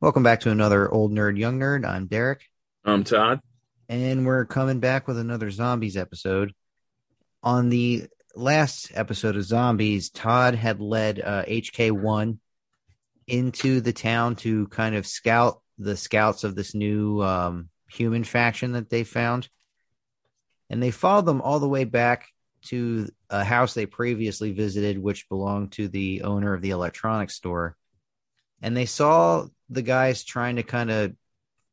Welcome back to another Old Nerd, Young Nerd. I'm Derek, I'm Todd. and we're coming back with another Zombies episode. On the last episode of Zombies, Todd had led uh, HK1 into the town to kind of scout the scouts of this new um, human faction that they found. And they followed them all the way back to a house they previously visited, which belonged to the owner of the electronics store. And they saw the guys trying to kind of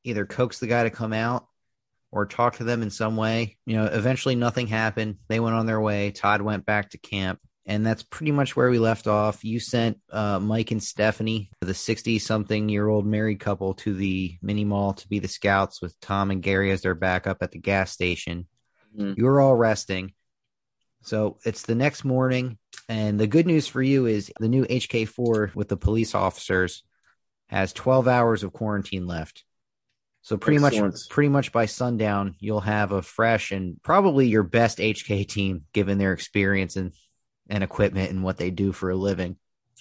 either coax the guy to come out or talk to them in some way. You know, eventually nothing happened. They went on their way. Todd went back to camp. And that's pretty much where we left off. You sent uh, Mike and Stephanie, the 60 something year old married couple, to the mini mall to be the scouts with Tom and Gary as their backup at the gas station. Mhm. You were all resting. So it's the next morning. And the good news for you is the new HK4 with the police officers has 12 hours of quarantine left. So pretty Excellent. much pretty much by sundown you'll have a fresh and probably your best HK team given their experience and and equipment and what they do for a living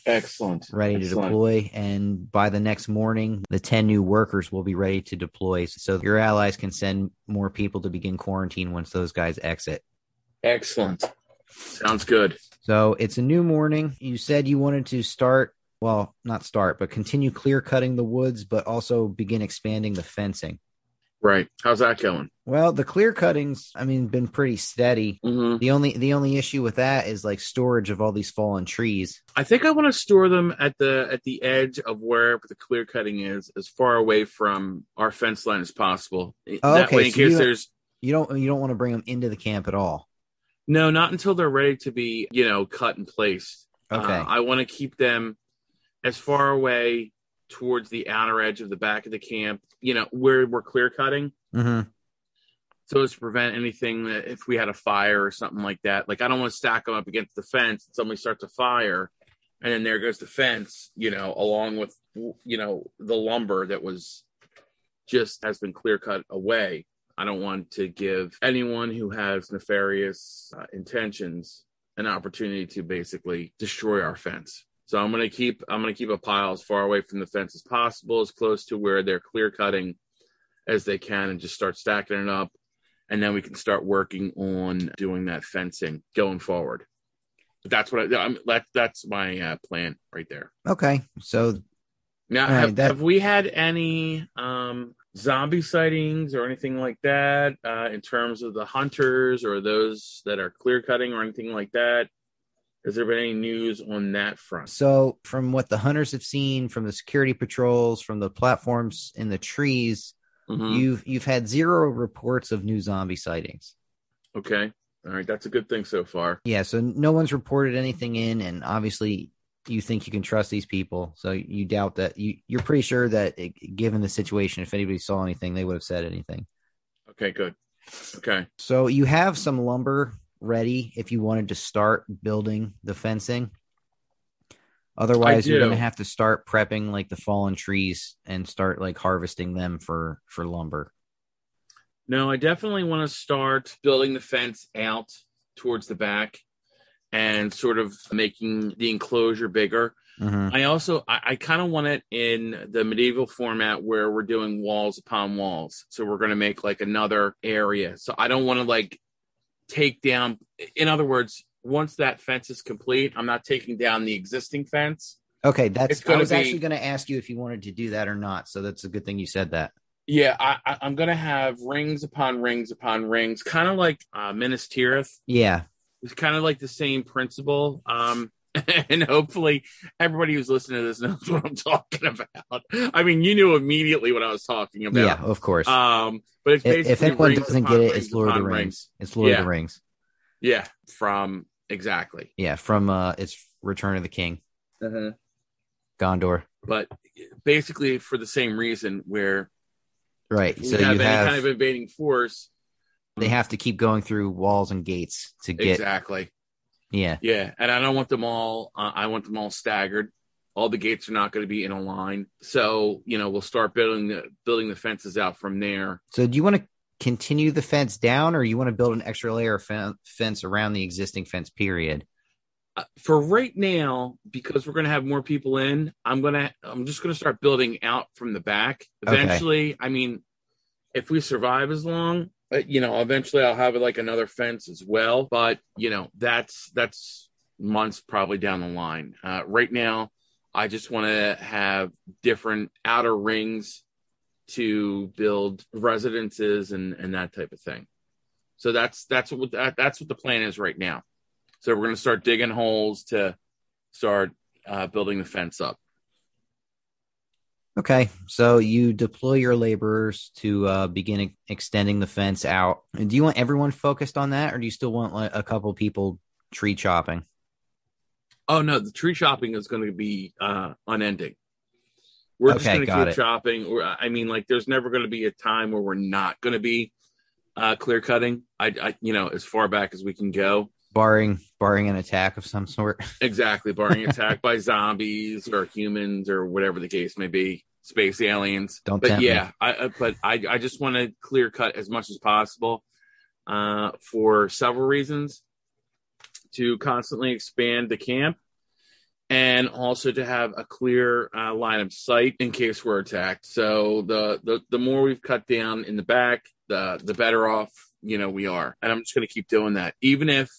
Excellent. ready to deploy and by the next morning the 10 new workers will be ready to deploy so your allies can send more people to begin quarantine once those guys exit. Excellent. Sounds good. So it's a new morning. You said you wanted to start, well, not start, but continue clear cutting the woods, but also begin expanding the fencing. Right. How's that going? Well, the clear cuttings, I mean, been pretty steady. hmm The only the only issue with that is like storage of all these fallen trees. I think I want to store them at the at the edge of where the clear cutting is, as far away from our fence line as possible. Oh, that okay, way, in so you case don't- there's You don't you don't want to bring them into the camp at all. no, not until they're ready to be, you know, cut and placed. Okay. Uh, I want to keep them as far away towards the outer edge of the back of the camp, you know, where we're clear cutting. mm-hmm. so as to prevent anything that if we had a fire or something like that. Like I don't want to stack them up against the fence and somebody starts a fire and then there goes the fence, you know, along with you know the lumber that was just has been clear cut away. I don't want to give anyone who has nefarious uh, intentions an opportunity to basically destroy our fence. So I'm going to keep I'm going to keep a pile as far away from the fence as possible, as close to where they're clear cutting as they can, and just start stacking it up, and then we can start working on doing that fencing going forward. But That's what I, I'm. That, that's my uh, plan right there. Okay. So Now, All right, have, that- have we had any um, zombie sightings or anything like that uh, in terms of the hunters or those that are clear cutting or anything like that? Has there been any news on that front? so from what the hunters have seen from the security patrols, from the platforms in the trees, Mhm. you've you've had zero reports of new zombie sightings. Okay, all right, that's a good thing so far. Yeah, so no one's reported anything in, and obviously you think you can trust these people. So you doubt that you you're pretty sure that it, given the situation, if anybody saw anything, they would have said anything. Okay, good. Okay, So you have some lumber ready if you wanted to start building the fencing. Otherwise, you're going to have to start prepping like the fallen trees and start like harvesting them for for lumber. no, I definitely want to start building the fence out towards the back and sort of making the enclosure bigger. Mhm. I also I, I kind of want it in the medieval format where we're doing walls upon walls. So we're gonna make like another area. So I don't want to like take down in other words, once that fence is complete, I'm not taking down the existing fence. Okay, that's. I was be- actually going to ask you if you wanted to do that or not. So that's a good thing you said that. Yeah, I, I, I'm gonna have rings upon rings upon rings, kind of like uh, Minas Tirith. Yeah, It's kind of like the same principle. Um, and hopefully everybody who's listening to this knows what I'm talking about. I mean, you knew immediately what I was talking about. yeah, of course. Um, but it's if, basically if anyone rings doesn't get it, it's Lord of the upon Rings. It's Lord of the Rings. Yeah, from exactly. Yeah, from uh, it's Return of the King, Uh-huh. Gondor. But basically, for the same reason, where Right. So have you any have kind of invading force. they have to keep going through walls and gates to get. Exactly. Yeah. Yeah, and I don't want them all. Uh, I want them all staggered. All the gates are not going to be in a line, so you know we'll start building the building the fences out from there. So do you want to continue the fence down, or you want to build an extra layer of fen- fence around the existing fence? Period. Uh, for right now, because we're going to have more people in, I'm gonna I'm just going to start building out from the back. Okay. Eventually, I mean, if we survive as long, you know, eventually I'll have like another fence as well. But you know, that's that's months probably down the line. Uh, right now, I just want to have different outer rings to build residences and and that type of thing. So that's that's what that, that's what the plan is right now. So we're going to start digging holes to start uh, building the fence up. Okay, so you deploy your laborers to uh, begin e- extending the fence out. And do you want everyone focused on that, or do you still want like, a couple people tree chopping? Oh no, the tree chopping is going to be uh, unending. We're just going to keep it. chopping. Or, I mean, like, there's never going to be a time where we're not going to be uh, clear cutting. I, I, you know, as far back as we can go. Barring barring an attack of some sort. Exactly, barring attack by zombies or humans or whatever the case may be, space aliens. Don't but tempt me. yeah, I, I but I I just want to clear cut as much as possible, uh, for several reasons, to constantly expand the camp, and also to have a clear uh, line of sight in case we're attacked. So the the the more we've cut down in the back, the the better off you know we are, and I'm just going to keep doing that, even if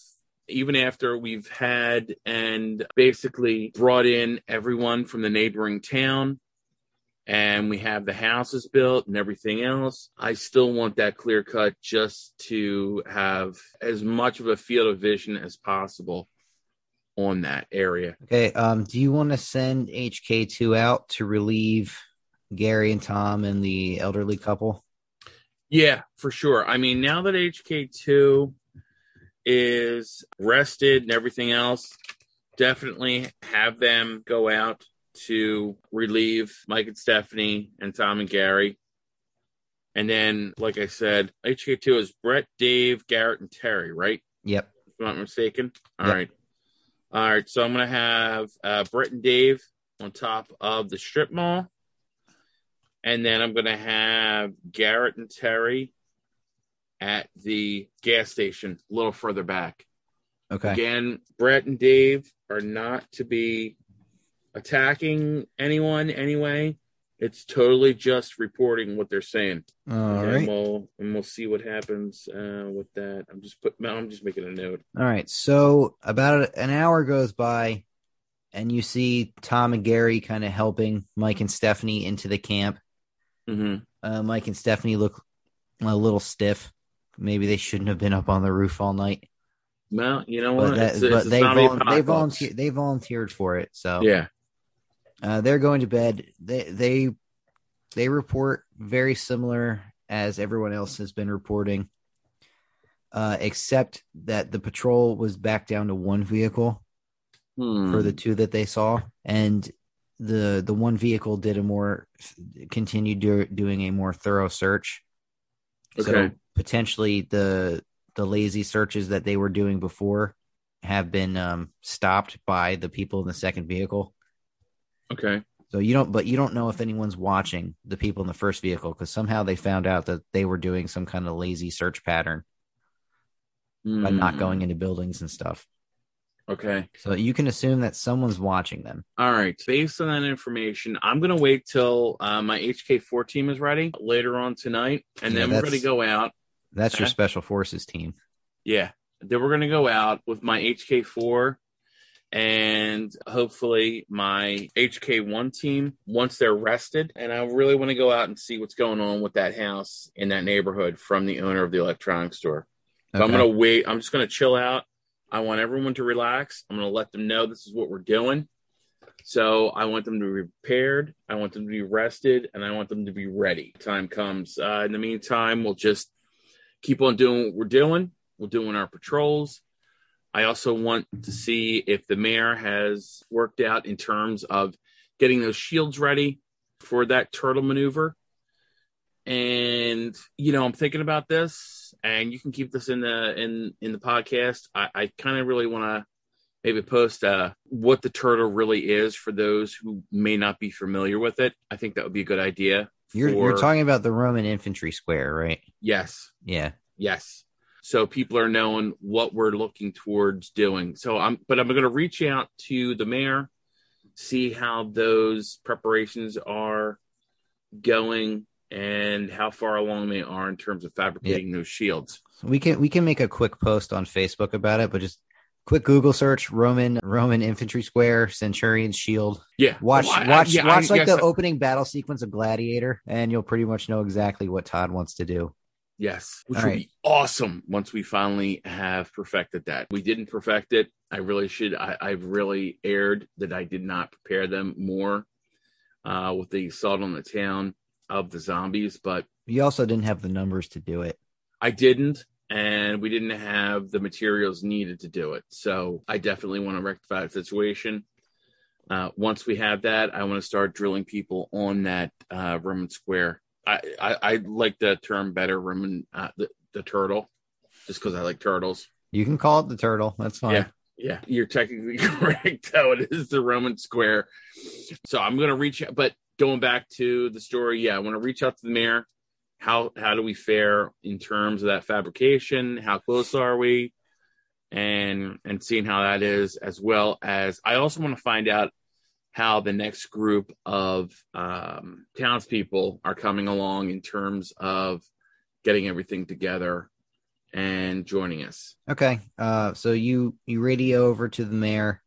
even after we've had and basically brought in everyone from the neighboring town and we have the houses built and everything else, I still want that clear cut just to have as much of a field of vision as possible on that area. Okay, um, do you want to send HK two out to relieve Gary and Tom and the elderly couple? Yeah, for sure. I mean, now that HK2 is rested and everything else, definitely have them go out to relieve Mike and Stephanie and Tom and Gary. And then, like I said, HK2 is Brett, Dave, Garrett, and Terry, right? Yep. If I'm not mistaken. All Yep. right. All right. So I'm going to have uh, Brett and Dave on top of the strip mall. And then I'm going to have Garrett and Terry at the gas station a little further back. Okay. Again, Brett and Dave are not to be attacking anyone anyway. It's totally just reporting what they're saying. All and right. we'll and we'll see what happens uh, with that. I'm just put I'm just making a note. All right. So about an hour goes by, and you see Tom and Gary kind of helping Mike and Stephanie into the camp. hmm Uh, Mike and Stephanie look a little stiff. Maybe they shouldn't have been up on the roof all night. Well, you know what? But, that, It's a- it's they vol- they volunteer they volunteered for it. So Yeah. uh, they're going to bed. They they they report very similar as everyone else has been reporting, uh, except that the patrol was back down to one vehicle Hmm. for the two that they saw, and the the one vehicle did a more continued do, doing a more thorough search. So Okay. Potentially the the lazy searches that they were doing before have been um, stopped by the people in the second vehicle. okay. So you don't, but you don't know if anyone's watching the people in the first vehicle because somehow they found out that they were doing some kind of lazy search pattern by not Hmm. going into buildings and stuff. Okay. So you can assume that someone's watching them. All right. Based on that information, I'm going to wait till uh, my HK4 team is ready later on tonight, and Yeah, then we're going to go out. That's your special forces team. Yeah. Then we're going to go out with my HK4 and hopefully my HK1 team once they're rested. And I really want to go out and see what's going on with that house in that neighborhood from the owner of the electronics store. So I'm going to wait. I'm just going to chill out. I want everyone to relax. I'm going to let them know this is what we're doing. So I want them to be prepared. I want them to be rested, and I want them to be ready. Time comes. Uh, in the meantime, we'll just keep on doing what we're doing. We're doing our patrols. I also want to see if the mayor has worked out in terms of getting those shields ready for that turtle maneuver. And you know, I'm thinking about this, and you can keep this in the in in the podcast. I, I kind of really want to maybe post uh, what the turtle really is for those who may not be familiar with it. I think that would be a good idea. You're for- you're talking about the Roman infantry square, right? yes, Yeah. yes. so people are knowing what we're looking towards doing. So I'm, but I'm going to reach out to the mayor, see how those preparations are going and how far along they are in terms of fabricating yeah. those shields. We can we can make a quick post on Facebook about it, but just quick Google search Roman Roman infantry square Centurion shield. Yeah, watch well, I, watch yeah, watch I, like the opening battle sequence of Gladiator, and you'll pretty much know exactly what Todd wants to do. Yes, which All would right. be awesome once we finally have perfected that. We didn't perfect it. I really should. I, I've really erred that I did not prepare them more uh, with the assault on the town of the zombies, but you also didn't have the numbers to do it. I didn't, and we didn't have the materials needed to do it. So I definitely want to rectify the situation. Uh, once we have that, I want to start drilling people on that uh, Roman square. I, I, I like the term better, Roman uh, the, the turtle, just because I like turtles. You can call it the turtle. That's fine. Yeah. Yeah, you're technically correct. Though it is the Roman square. So I'm going to reach out, but going back to the story, yeah, I want to reach out to the mayor. How how do we fare in terms of that fabrication? How close are we? And and seeing how that is, as well as I also want to find out how the next group of um, townspeople are coming along in terms of getting everything together and joining us. Okay. Uh, so you you radio over to the mayor,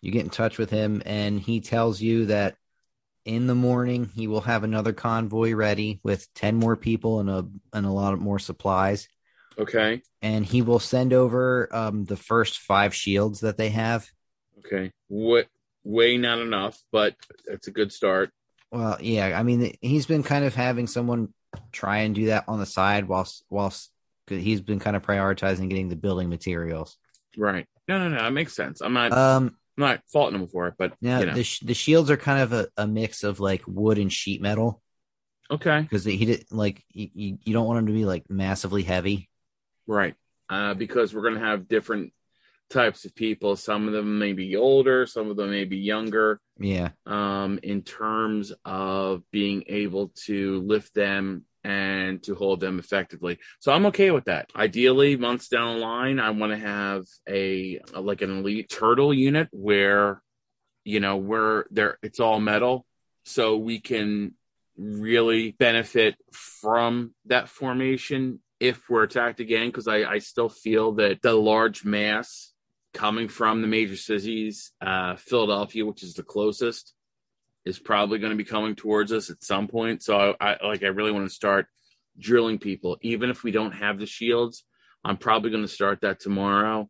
you get in touch with him, and he tells you that in the morning he will have another convoy ready with 10 more people and a and a lot of more supplies. Okay. And he will send over um the first five shields that they have. Okay. What way not enough but it's a good start. Well yeah i mean he's been kind of having someone try and do that on the side whilst whilst he's been kind of prioritizing getting the building materials. Right. No no no that makes sense. I'm not um I'm not faulting them for it, but yeah, you know. the sh- the shields are kind of a, a mix of like wood and sheet metal. Okay, because he did like you, you don't want them to be like massively heavy, right? Uh, because we're gonna have different types of people. Some of them may be older, some of them may be younger. Yeah. Um, in terms of being able to lift them and to hold them effectively. So I'm okay with that. Ideally, months down the line, I want to have a, a like an elite turtle unit where you know where there it's all metal, so we can really benefit from that formation if we're attacked again. Because I, I still feel that the large mass coming from the major cities, uh, Philadelphia, which is the closest, is probably going to be coming towards us at some point. So I, I like I really want to start drilling people, even if we don't have the shields. I'm probably going to start that tomorrow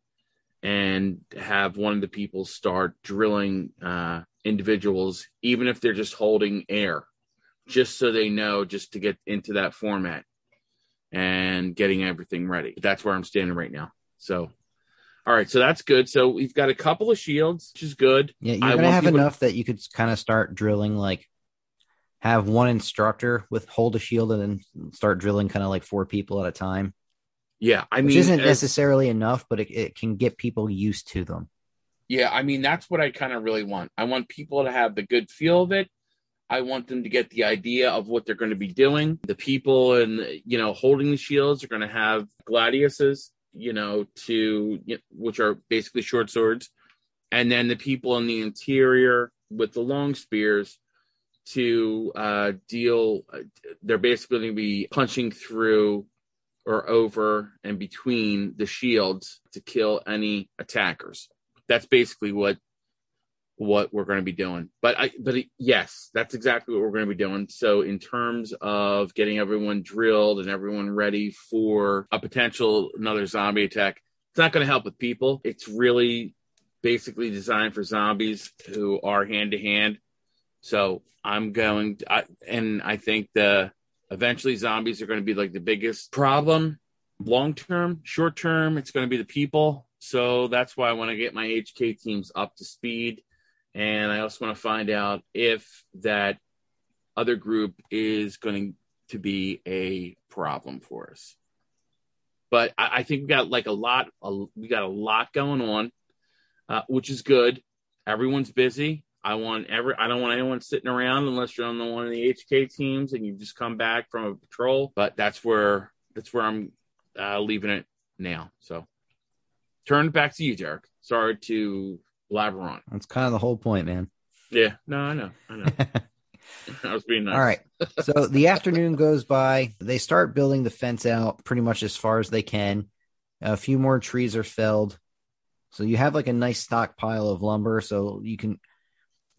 and have one of the people start drilling uh, individuals, even if they're just holding air, just so they know, just to get into that format and getting everything ready. That's where I'm standing right now. So all right, so that's good. So we've got a couple of shields, which is good. Yeah, you're gonna have enough to... that you could kind of start drilling like have one instructor with hold a shield and then start drilling kind of like four people at a time. Yeah, I mean, which isn't as... necessarily enough, but it, it can get people used to them. Yeah, I mean that's what I kind of really want. I want people to have the good feel of it. I want them to get the idea of what they're going to be doing. The people and you know holding the shields are going to have gladiuses you know, to which are basically short swords, and then the people in the interior with the long spears to uh, deal. They're basically going to be punching through or over and between the shields to kill any attackers. That's basically what what we're going to be doing. But I, but yes, that's exactly what we're going to be doing. So in terms of getting everyone drilled and everyone ready for a potential another zombie attack, it's not going to help with people. It's really basically designed for zombies who are hand to hand. So I'm going, to, I, and I think the eventually zombies are going to be like the biggest problem long term. Short term, it's going to be the people. So that's why I want to get my HK teams up to speed and I also want to find out if that other group is going to be a problem for us. But I, I think we got like a lot, a, we got a lot going on, uh, which is good. Everyone's busy. I want every, I don't want anyone sitting around unless you're on the one of the HK teams and you just come back from a patrol. But that's where, that's where I'm uh, leaving it now. So turn it back to you, Derek. Sorry to blabber. That's kind of the whole point, man. Yeah, no, I know, I know. I was being nice. All right. So the afternoon goes by. They start building the fence out pretty much as far as they can. A few more trees are felled. So you have like a nice stockpile of lumber. So you can,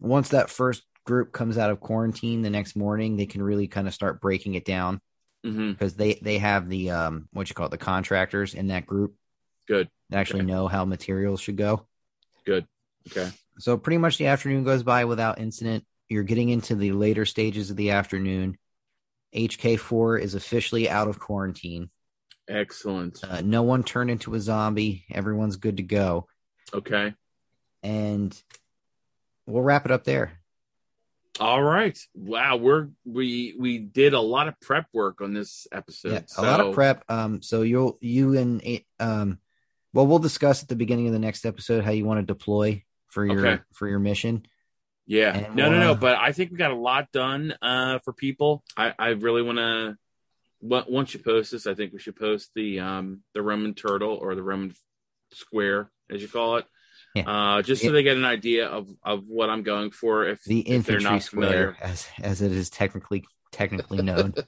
once that first group comes out of quarantine the next morning, they can really kind of start breaking it down hmm because they, they have the, um, what you call it, the contractors in that group Good. that actually Okay. know how materials should go. Good. Okay. So pretty much the afternoon goes by without incident. You're getting into the later stages of the afternoon. HK4 is officially out of quarantine. Excellent. Uh, no one turned into a zombie. Everyone's good to go. Okay. And we'll wrap it up there. All right. Wow. We're we we did a lot of prep work on this episode. Yeah, a lot so- of prep. Um, so you'll you and um, well, we'll discuss at the beginning of the next episode how you want to deploy for your Okay. for your mission. Yeah. And no, no, we'll, no. uh, But I think we got a lot done uh, for people. I, I really want to. Once you post this, I think we should post the um the Roman turtle or the Roman square, as you call it. Yeah. Uh, just so Yeah. they get an idea of of what I'm going for. If The if they're infantry not square, familiar. as as it is technically technically known.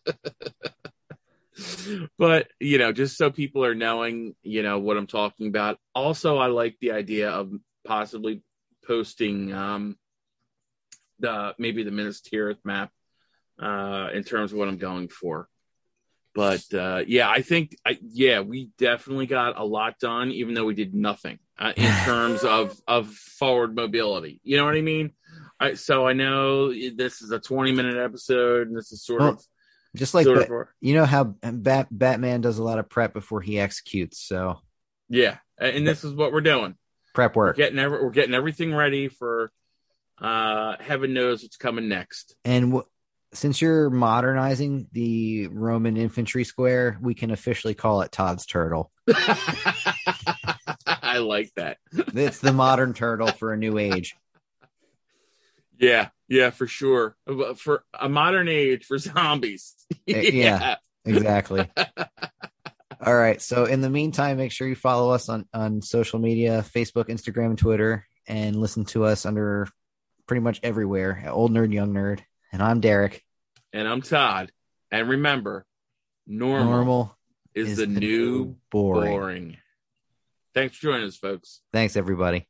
but you know just so people are knowing you know what i'm talking about also i like the idea of possibly posting um the maybe the Minas Tirith map uh in terms of what i'm going for but uh yeah i think I, yeah we definitely got a lot done even though we did nothing uh, in terms of of forward mobility you know what i mean I, so i know this is a 20 minute episode and this is sort Well, of Just like of you know how Bat- Batman does a lot of prep before he executes. So Yeah, and this is what we're doing. Prep We're work. getting every, we're getting everything ready for uh heaven knows what's coming next. And w- since you're modernizing the Roman infantry square, we can officially call it Todd's turtle. I like that. It's the modern turtle for a new age. Yeah, yeah, for sure. For a modern age for zombies. yeah. Exactly. All right. So in the meantime, make sure you follow us on on social media, Facebook, Instagram, and Twitter, and listen to us under pretty much everywhere. at Old nerd, young nerd, and I'm Derek. And I'm Todd. And remember, normal, Normal is, the, new boring. boring. Thanks for joining us, folks. Thanks, everybody.